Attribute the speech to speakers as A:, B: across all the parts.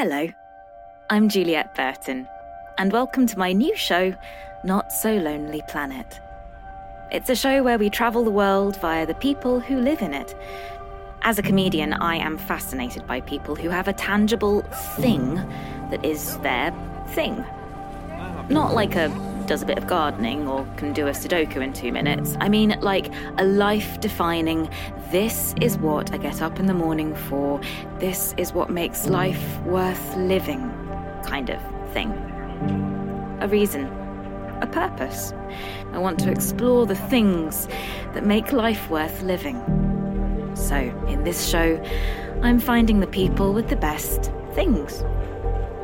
A: Hello, I'm Juliette Burton, and welcome to my new show, Not So Lonely Planet. It's a show where we travel the world via the people who live in it. As a comedian, I am fascinated by people who have a tangible thing that is their thing. Not like a does a bit of gardening or can do a Sudoku in two minutes. I mean, like a life defining, this is what I get up in the morning for, this is what makes life worth living kind of thing. A reason, a purpose. I want to explore the things that make life worth living. So, in this show, I'm finding the people with the best things.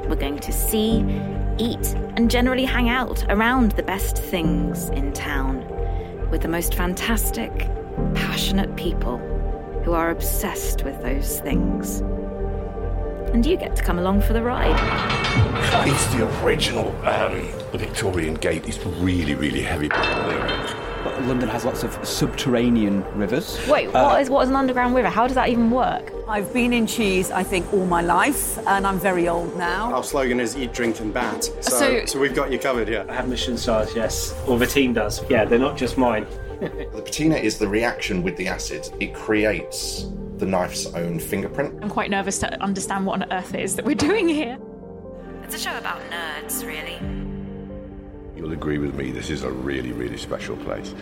A: We're going to see, eat, and generally hang out around the best things in town with the most fantastic, passionate people who are obsessed with those things. And you get to come along for the ride.
B: It's the original um, the Victorian gate. It's really, really heavy.
C: But London has lots of subterranean rivers.
D: Wait, what is what is an underground river? How does that even work?
E: I've been in cheese, I think, all my life, and I'm very old now.
F: Our slogan is eat, drink, and bat. So,
D: So-
F: so, we've got you covered here.
G: I have Michelin stars, yes. Or the team does. Yeah, they're not just mine.
H: The patina is the reaction with the acid. It creates the knife's own fingerprint.
I: I'm quite nervous to understand what on earth it is that we're doing here.
A: It's a show about nerds, really.
B: You'll agree with me, this is a really, really special place.